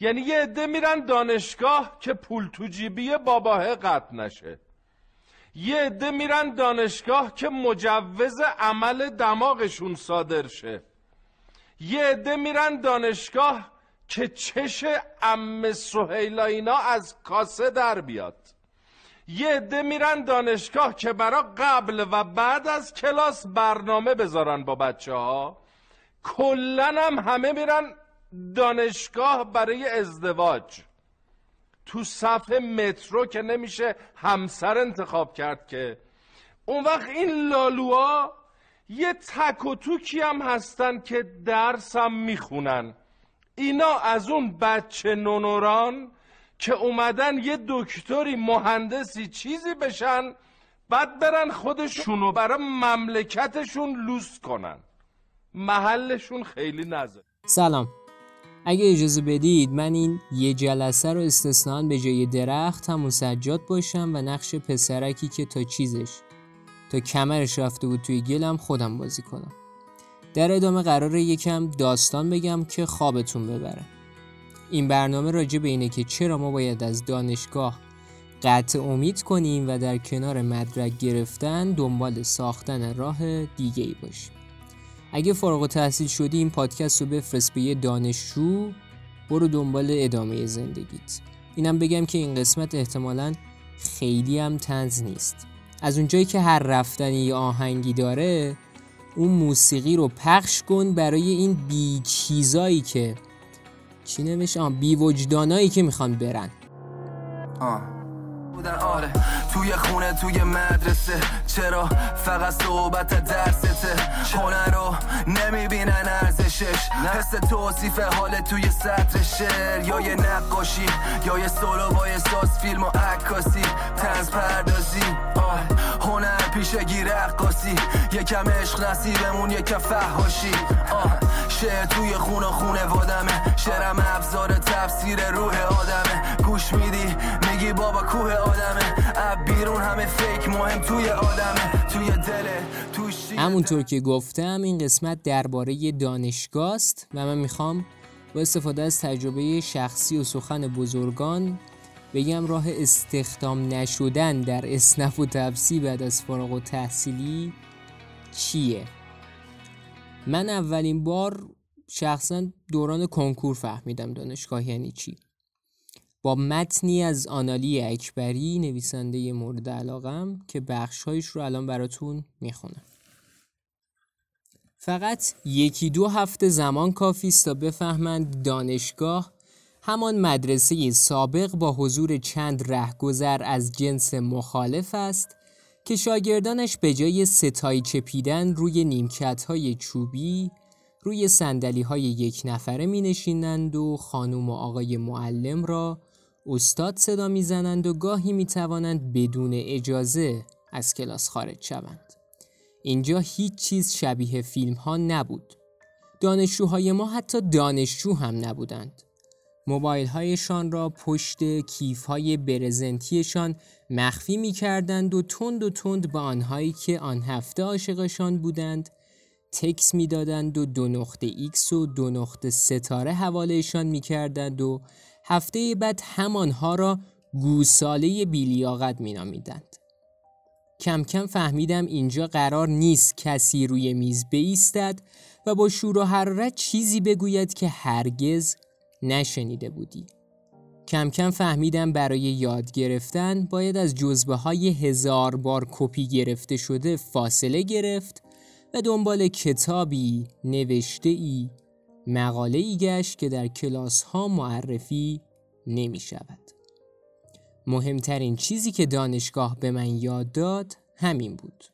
یعنی یه عده میرن دانشگاه که پول تو جیبی باباه قطع نشه. یه عده میرن دانشگاه که مجوز عمل دماغشون صادر شه. یه عده میرن دانشگاه که چش ام سهیلا اینا از کاسه در بیاد. یه عده میرن دانشگاه که برا قبل و بعد از کلاس برنامه بذارن با بچه ها کلن هم همه میرن دانشگاه برای ازدواج. تو صفحه مترو که نمیشه همسر انتخاب کرد که. اون وقت این لالوها یه تک و توکی هم هستن که درس هم می‌خونن. اینا از اون بچه نونوران که اومدن یه دکتری مهندسی چیزی بشن بعد برن خودشونو برای مملکتشون لوس کنن. محلشون خیلی نزد. سلام. اگه اجازه بدید من این یه جلسه رو استثنان به جای درخت همون سجاد باشم و نقش پسرکی که تا چیزش تا کمرش رفته بود توی گلم خودم بازی کنم. در ادامه قراره یکم داستان بگم که خوابتون ببره. این برنامه راجع به اینه که چرا ما باید از دانشگاه قطع امید کنیم و در کنار مدرک گرفتن دنبال ساختن راه دیگه ای باشیم. اگه فارغ و تحصیل شدی این پادکست رو بفرست به یه دانشجو برو دنبال ادامه زندگیت. اینم بگم که این قسمت احتمالا خیلی هم تنز نیست. از اونجایی که هر رفتنی یه آهنگی داره اون موسیقی رو پخش کن برای این بی چیزایی که چی نمیشه بی وجدانایی که می‌خوان برن. آه. بودن. آره توی خونه توی مدرسه. چرا؟ فقط صحبت درسته. خونه رو نمی‌بینن ارزشش. حس توصیف حال توی سطر شعر. یا یه نقاشی یا یه سولو با ساز فیلم و عکاسی. تنز پردازی. آه. هنر پیشگی رقاسی یکم عشق نصیبمون یکم فهاشی آه شعر توی خونه خونه وادمه. شعرم ابزار تفسیر روح آدمه. گوش میدی؟ میگی بابا کوه آدمه. بیرون همه فیک مهم توی آدمه. توی دل همونطور که گفتم این قسمت درباره دانشگاه است و من می‌خوام با استفاده از تجربه شخصی و سخن بزرگان بگم راه استخدام نشدن در اسنف و تفسی بعد از فارغ و تحصیلی چیه؟ من اولین بار شخصا دوران کنکور فهمیدم دانشگاه یعنی چی. با متنی از آنالی اکبری نویسنده مورد علاقم که بخشهایش رو الان براتون می‌خونم. فقط یکی دو هفته زمان کافی است تا بفهمند دانشگاه همان مدرسه سابق با حضور چند رهگذر از جنس مخالف است که شاگردانش به جای ستای چپیدن روی نیمکت های چوبی روی سندلی های یک نفره می نشینند و خانم و آقای معلم را استاد صدا می‌زنند و گاهی می توانند بدون اجازه از کلاس خارج شوند. اینجا هیچ چیز شبیه فیلم ها نبود. دانشجوهای ما حتی دانشجو هم نبودند. موبایل هایشان را پشت کیف های برزنتیشان مخفی می کردند و تند و تند به آنهایی که آن هفته عاشقشان بودند تکس می دادند و دو نقطه X و دو نقطه ستاره حوالهشان می کردند و هفته بعد همانها را گوساله بیلیاقت می نامیدند. کم کم فهمیدم اینجا قرار نیست کسی روی میز بیستد و با شور و حرارت چیزی بگوید که هرگز نشنیده بودی. کم کم فهمیدم برای یاد گرفتن باید از جزوه های هزار بار کپی گرفته شده فاصله گرفت و دنبال کتابی، نوشته ای، مقاله ای گشت که در کلاس ها معرفی نمی شود. مهمترین چیزی که دانشگاه به من یاد داد همین بود.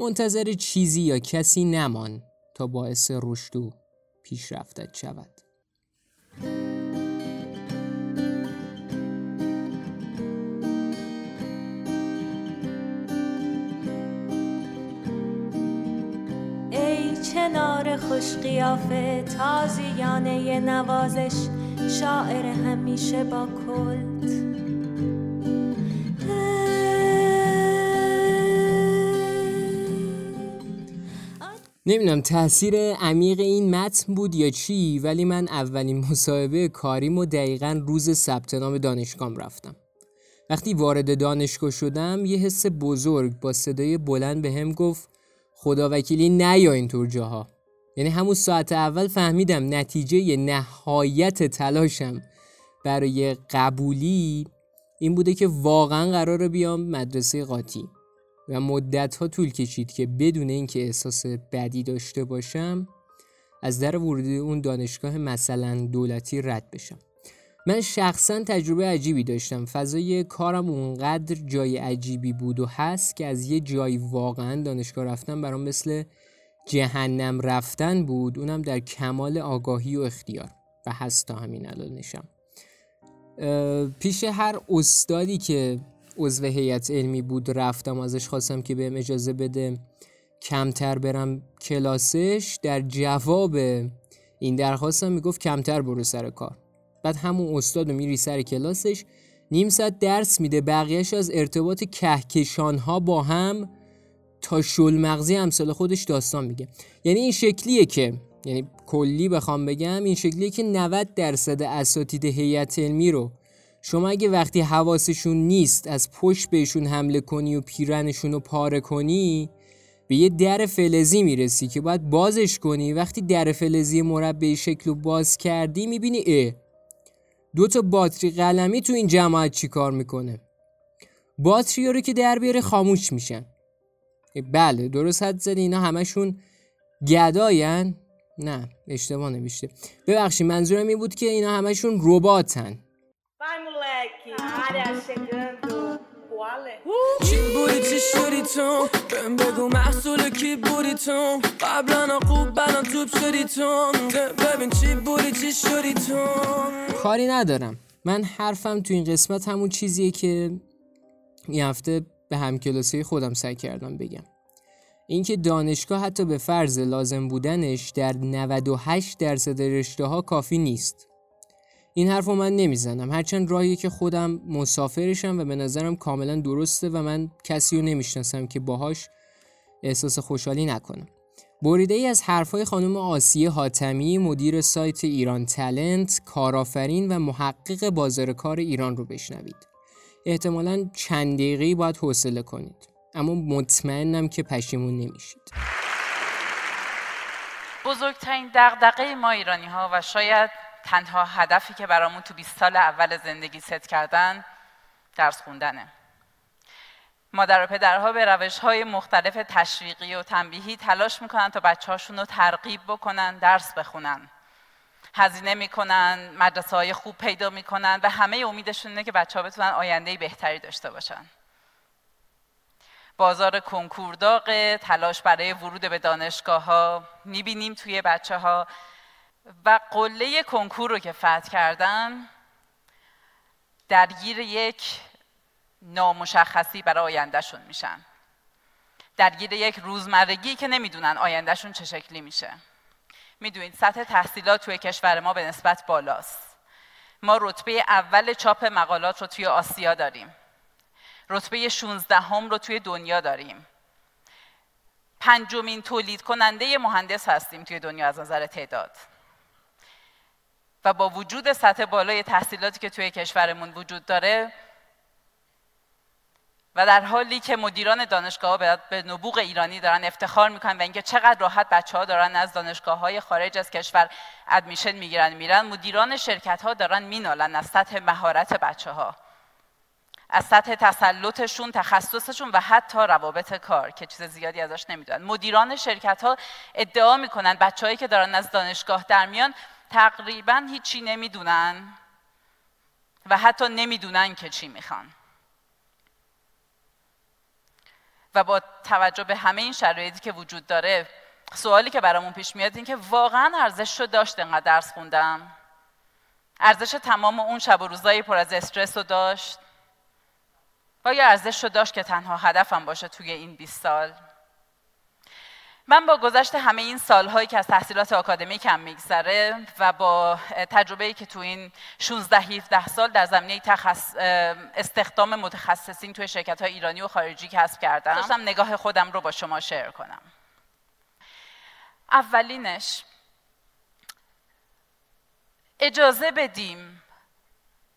منتظر چیزی یا کسی نمان تا باعث رشد و پیشرفتت شود. خوش قیافه تازیانه نوازش شاعر همیشه با کلت. نمی‌دونم تاثیر عمیق این متن بود یا چی ولی من اولین مصاحبه کاریم و دقیقا روز ثبت نام دانشگاه رفتم. وقتی وارد دانشگاه شدم یه حس بزرگ با صدای بلند به هم گفت خدا وکیلی نیا اینطور جاها. یعنی همون ساعت اول فهمیدم نتیجه نهایت تلاشم برای قبولی این بوده که واقعا قراره بیام مدرسه قاطی. و مدت ها طول کشید که بدون اینکه احساس بدی داشته باشم از در ورودی اون دانشگاه مثلا دولتی رد بشم. من شخصا تجربه عجیبی داشتم. فضای کارم اونقدر جای عجیبی بود و هست که از یه جای واقعا دانشگاه رفتن برام مثل جهنم رفتن بود اونم در کمال آگاهی و اختیار. و هست تا همین الانشم پیش هر استادی که عضو هیئت علمی بود رفتم ازش خواستم که بهم اجازه بده کمتر برم کلاسش در جواب این درخواستم می‌گفت کمتر برو سر کار. بعد همون استاد میری سر کلاسش نیم ساعت درس میده بقیهش از ارتباط کهکشان ها با هم تا شل مغزی امثال خودش داستان میگه. یعنی این شکلیه که یعنی کلی بخوام بگم این شکلیه که 90 درصد اساتید هیئت علمی رو شما اگه وقتی حواسشون نیست از پشت بهشون حمله کنی و پیرنشون رو پاره کنی به یه در فلزی می‌رسی که باید بازش کنی. وقتی در فلزی مربع شکل رو باز کردی می‌بینی اه دو تا باتری قلمی تو این جماعت چی کار می‌کنه؟ باتری رو که در بیاره خاموش میشن. بله درست حد زدی اینا همشون گداین نه اشتباه نمیشه ببخشید منظورم این بود که اینا همشون رباتن. Chegando. چی بودی چی شدی تو بهم بگو محصول کی بودی تو قبلا خوب بنا توب شدی تو ببین چی بودی چی شدی تو کاری ندارم. من حرفم تو این قسمت همون چیزیه که این هفته به همکلاسی خودم سعی کردم بگم. اینکه دانشگاه حتی به فرض لازم بودنش در 98 درصد رشته ها کافی نیست. این حرف رو من نمی‌زنم. هرچند راهی که خودم مسافرشم و به نظرم کاملا درسته و من کسی رو نمی‌شناسم که باهاش احساس خوشحالی نکنم. بریده ای از حرفای خانم آسیه حاتمی مدیر سایت ایران تلنت کارآفرین و محقق بازار کار ایران رو بشنوید. احتمالا چند دقیقه باید حوصله کنید. اما مطمئنم که پشیمون نمیشید. بزرگترین دغدغه ما ایرانی ها و شاید تنها هدفی که برامون تو 20 سال اول زندگی ست کردن درس خوندنه. مادر و پدرها به روش های مختلف تشویقی و تنبیهی تلاش می‌کنن تا بچه رو ترغیب بکنن درس بخونن. هزینه می‌کنن مدرسه های خوب پیدا می‌کنن و همه امیدشون اینه که بچه ها بتونن آینده بهتری داشته باشن. بازار کنکور داغ تلاش برای ورود به دانشگاه ها می‌بینیم توی بچه ها و قله کنکور رو که فتح کردن درگیر یک نامشخصی برای آیندهشون میشن. درگیر یک روزمرگی که نمی‌دونن آیندهشون چه شکلی میشه. می‌دونید سطح تحصیلات توی کشور ما به نسبت بالاست. ما رتبه اول چاپ مقالات رو توی آسیا داریم. رتبه 16 هم رو توی دنیا داریم. پنجمین تولید کننده مهندس هستیم توی دنیا از نظر تعداد. و با وجود سطح بالای تحصیلاتی که توی کشورمون وجود داره در حالی که مدیران دانشگاه به نبوغ ایرانی دارن افتخار می‌کنن و اینکه چقدر راحت بچه ها دارن از دانشگاه های خارج از کشور ادمیشن می‌گیرن میرن مدیران شرکت ها دارن مینالن از سطح مهارت بچه ها از سطح تسلطشون تخصصشون و حتی روابط کار که چیز زیادی ازش نمی‌دونن. مدیران شرکت ها ادعا می‌کنن بچههایی که دارن از دانشگاه در میان تقریبا هیچی نمی‌دونن و حتی نمی‌دونن که چی می‌خوان. و با توجه به همه این شرایطی که وجود داره سوالی که برامون پیش میاد این که واقعا ارزش رو داشت انقدر درس خوندم؟ ارزش تمام اون شب و روزایی پر از استرس رو داشت؟ و یا ارزش رو داشت که تنها هدفم باشه توی این 20 سال؟ من با گذشت همه این سالهایی که از تحصیلات کم میگذره و با تجربه که تو این 16 17 سال در زمینه تخص... استخدام متخصصین توی شرکت های ایرانی و خارجی کسب کردم. داشتم نگاه خودم رو با شما شیر کنم. اولینش اجازه بدیم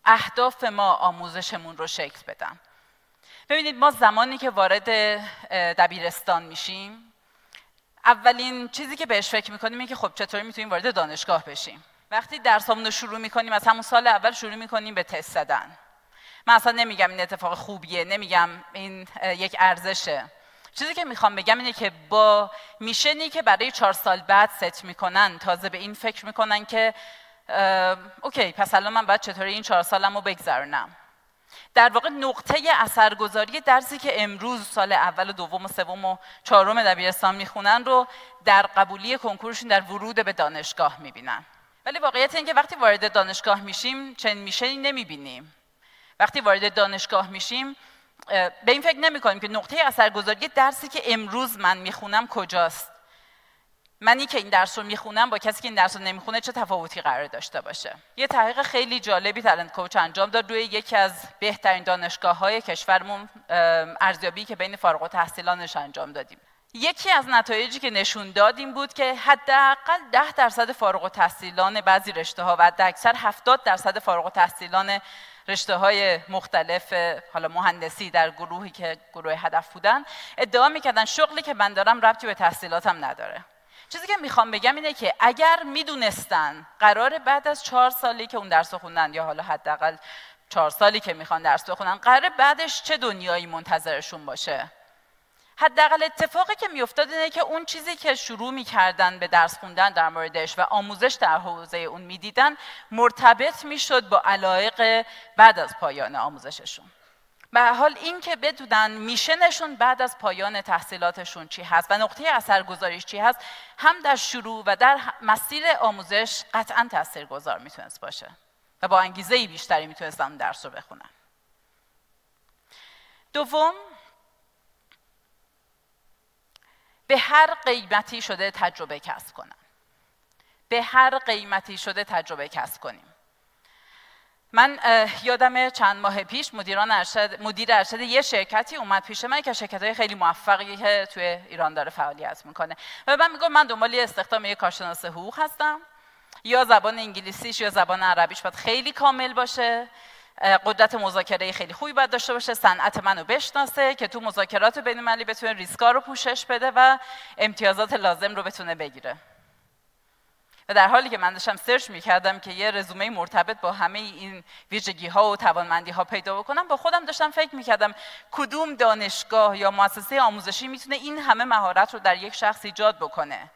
اهداف ما آموزشمون رو شکل بدن. ببینید ما زمانی که وارد دبیرستان میشیم اولین چیزی که بهش فکر می‌کنیم اینه که خب چطوری می‌تونیم وارد دانشگاه بشیم. وقتی درسامون رو شروع می‌کنیم از همون سال اول شروع می‌کنیم به تست زدن. من اصلا نمیگم این اتفاق خوبیه نمیگم این یک ارزشه. چیزی که می‌خوام بگم اینه که با میشنی که برای چهار سال بعد ست می‌کنن تازه به این فکر می‌کنن که اوکی پس الان من باید چطوری این چهار سالم رو بگذرونم. در واقع نقطه اثرگذاری درسی که امروز سال اول و دوم و سوم و چهارم دبیرستان می‌خونن رو در قبولی کنکورشون در ورود به دانشگاه می‌بینن. ولی واقعیت اینه که وقتی وارد دانشگاه میشیم چنین میشه نمی‌بینیم. وقتی وارد دانشگاه میشیم به این فکر نمی کنیم که نقطه اثرگذاری درسی که امروز من می‌خونم کجاست. منی که این درس رو می‌خونم با کسی که این درس رو نمی‌خونه چه تفاوتی قرار داشته باشه؟ یه تحقیق خیلی جالبی تلنت کوچ انجام داد روی یکی از بهترین دانشگاه های کشورمون ارزیابی که بین فارغ التحصیلانش انجام دادیم. یکی از نتایجی که نشون داد این بود که حداقل 10 درصد فارغ التحصیلان بعضی رشته ها و اکثر 70 درصد فارغ التحصیلان رشته های مختلف حالا مهندسی در گروهی که گروه هدف بودن ادعا می‌کردن شغلی که من دارم ربطی به تحصیلاتم نداره. چیزی که می‌خوام بگم اینه که اگر می‌دونستن قرار بعد از چهار سالی که اون درس خوندن یا حالا حداقل چهار سالی که می‌خوان درس بخونن قرار بعدش چه دنیایی منتظرشون باشه؟ حداقل اتفاقی که میافتاد اینه که اون چیزی که شروع می‌کردن به درس خوندن در موردش و آموزش در حوزه اون می‌دیدن مرتبط می‌شد با علایق بعد از پایان آموزششون. به حال این که بدونن میشنشون بعد از پایان تحصیلاتشون چی هست و نقطه اثرگذاریش چی هست هم در شروع و در مسیر آموزش قطعا تاثیرگذار می‌تونست باشه و با انگیزه بیشتری می‌تونستن درس رو بخونن دوم به هر قیمتی شده تجربه کسب کنن. به هر قیمتی شده تجربه کسب کنیم. من یادم چند ماه پیش مدیران ارشد مدیر ارشد یه شرکتی اومد پیش من که شرکت های خیلی موفقی که توی ایران داره فعالیت می‌کنه. و من میگم من دنبال استخدام یه کارشناس حقوق هستم. یا زبان انگلیسیش یا زبان عربیش باید خیلی کامل باشه. قدرت مذاکره خیلی خوبی باید داشته باشه. صنعت منو بشناسه که تو مذاکرات بین بتونه ریسکا رو پوشش بده و امتیازات لازم رو بتونه بگیره. و در حالی که من داشتم search می‌کردم که یه رزومه مرتبط با همه این ویژگی ها و توانمندی ها پیدا بکنم با خودم داشتم فکر می‌کردم کدوم دانشگاه یا مؤسسه آموزشی می‌تونه این همه مهارت رو در یک شخص ایجاد بکنه.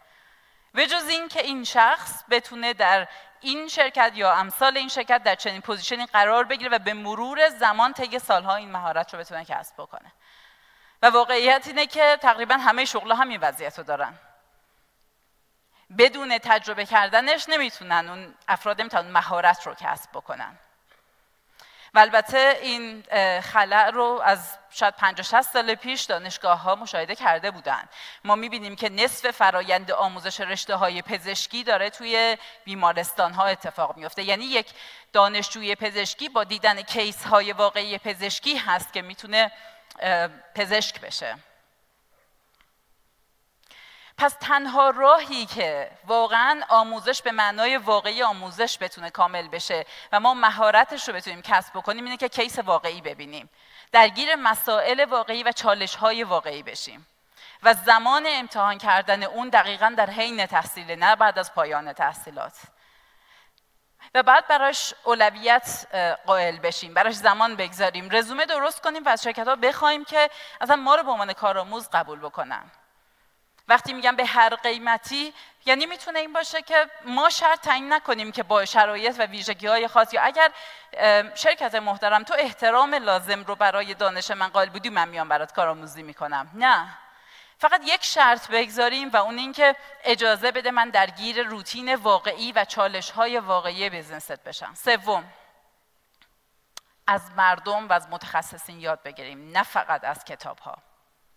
به جز این که این شخص بتونه در این شرکت یا امثال این شرکت در چنین position ی قرار بگیره و به مرور زمان طی سالها این مهارت رو بتونه کسب بکنه. و واقعیت اینه که تقریبا همه شغل هم این وضعیت رو دارن. بدون تجربه کردنش نمی‌تونن اون افراد نمی‌تونن مهارت رو کسب بکنن. و البته این خلع رو از شاید 50 60 سال پیش دانشگاه ها مشاهده کرده بودن. ما می‌بینیم که نصف فرایند آموزش رشته های پزشکی داره توی بیمارستان ها اتفاق میفته یعنی یک دانشجوی پزشکی با دیدن کیس های واقعی پزشکی هست که می‌تونه پزشک بشه. پس تنها راهی که واقعا آموزش به معنای واقعی آموزش بتونه کامل بشه و ما مهارتش رو بتونیم کسب بکنیم اینه که کیس واقعی ببینیم درگیر مسائل واقعی و چالش های واقعی بشیم و زمان امتحان کردن اون دقیقا در حین تحصیل نه بعد از پایان تحصیلات. و بعد براش اولویت قائل بشیم براش زمان بگذاریم. رزومه درست کنیم و از شرکت ها بخوایم که اصلا ما رو به عنوان کارآموز قبول بکنن. وقتی میگم به هر قیمتی یعنی می‌تونه این باشه که ما شرط تعیین نکنیم که با شرایط و ویژگی های خاص یا اگر شرکت محترم تو احترام لازم رو برای دانش من قائل بودی من میام برات کارآموزی می‌کنم. نه. فقط یک شرط بگذاریم و اون اینکه اجازه بده من درگیر روتین واقعی و چالش های واقعی بزنست بشم. سوم. از مردم و از متخصصین یاد بگیریم نه فقط از کتاب ها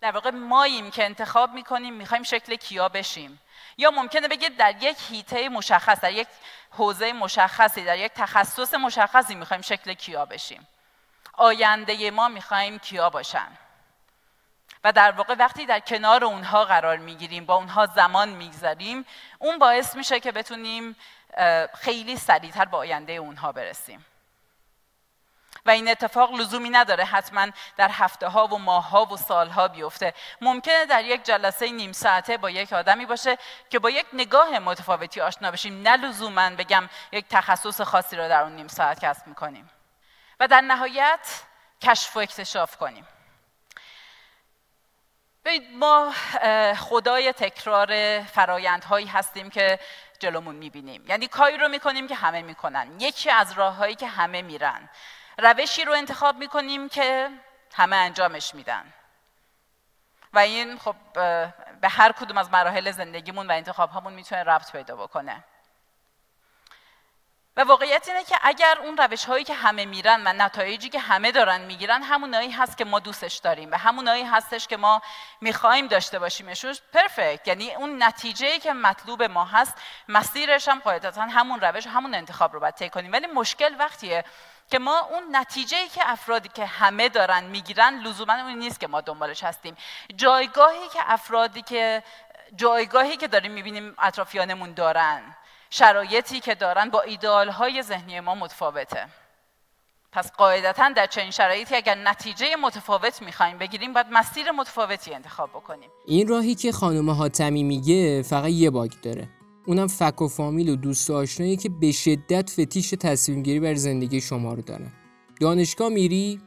در واقع ماییم که انتخاب می‌کنیم می‌خوایم شکل کیا بشیم. یا ممکنه بگید در یک هیته مشخص در یک حوزه مشخصی در یک تخصص مشخصی می‌خوایم شکل کیا بشیم. آینده ما می‌خوایم کیا باشن. و در واقع وقتی در کنار اونها قرار می‌گیریم با اونها زمان می‌گذاریم اون باعث میشه که بتونیم خیلی سریعتر با آینده اونها برسیم. و این اتفاق لزومی نداره حتما در هفته ها و ماه ها و سال ها بیفته. ممکنه در یک جلسه نیم ساعته با یک آدمی باشه که با یک نگاه متفاوتی آشنا بشیم. نه لزوما بگم یک تخصص خاصی رو در اون نیم ساعت کسب می‌کنیم. و در نهایت کشف و اکتشاف کنیم. ما خدای تکرار فرایندهایی هستیم که جلومون می‌بینیم. یعنی کاری رو می‌کنیم که همه می‌کنن. یکی از راههایی که همه میرن. روشی رو انتخاب می‌کنیم که همه انجامش میدن. و این خب به هر کدوم از مراحل زندگیمون و انتخاب همون می‌تونه ربط پیدا بکنه. و واقعیت اینه که اگر اون روش هایی که همه میرن و نتایجی که همه دارن می‌گیرن همونایی هست که ما دوستش داریم و همونایی هستش که ما می‌خوایم داشته باشیمشون پرفکت یعنی اون نتیجه که مطلوب ما هست مسیرش هم قاعدتا همون روش همون انتخاب رو باید طی کنیم. ولی مشکل وقتیه که ما اون نتیجه که افرادی که همه دارن می‌گیرن لزوما اون نیست که ما دنبالش هستیم. جایگاهی که افرادی که جایگاهی که داریم می‌بینیم اطرافیانمون دارن شرایطی که دارن با ایدال های ذهنی ما متفاوته. پس قاعدتا در چنین شرایطی اگر نتیجه متفاوت می‌خوایم بگیریم باید مسیر متفاوتی انتخاب بکنیم. این راهی که خانم حاتمی میگه فقط یه باگ داره. اونم فک و فامیل و دوست آشنایی که به شدت فتیش تصمیم گیری بر زندگی شما رو دارن. دانشگاه میری؟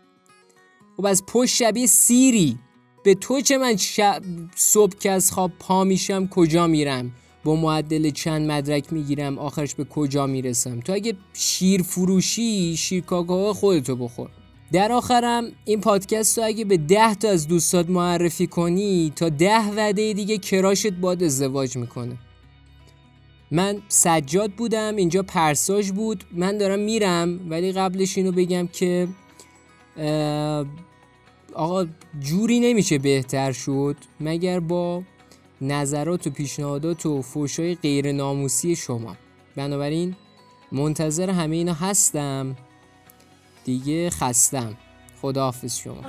خب از پشت شبیه سیری. به تو چه من شب صبح که از خواب پا میشم کجا میرم؟ با معدل چند مدرک می‌گیرم آخرش به کجا می‌رسم؟ تو اگه شیر فروشی شیر کاکاو خودتو بخور. در آخرم این پادکست رو اگه به ده تا از دوستات معرفی کنی تا ده وعده دیگه کراشت باد ازدواج می‌کنه. من سجاد بودم اینجا پرساج بود من دارم میرم ولی قبلش اینو بگم که آقا جوری نمیشه بهتر شد مگر با نظرات و پیشنهادات و فوشای غیر ناموسی شما. بنابراین منتظر همه اینا هستم. دیگه خستم. خداحافظ شما.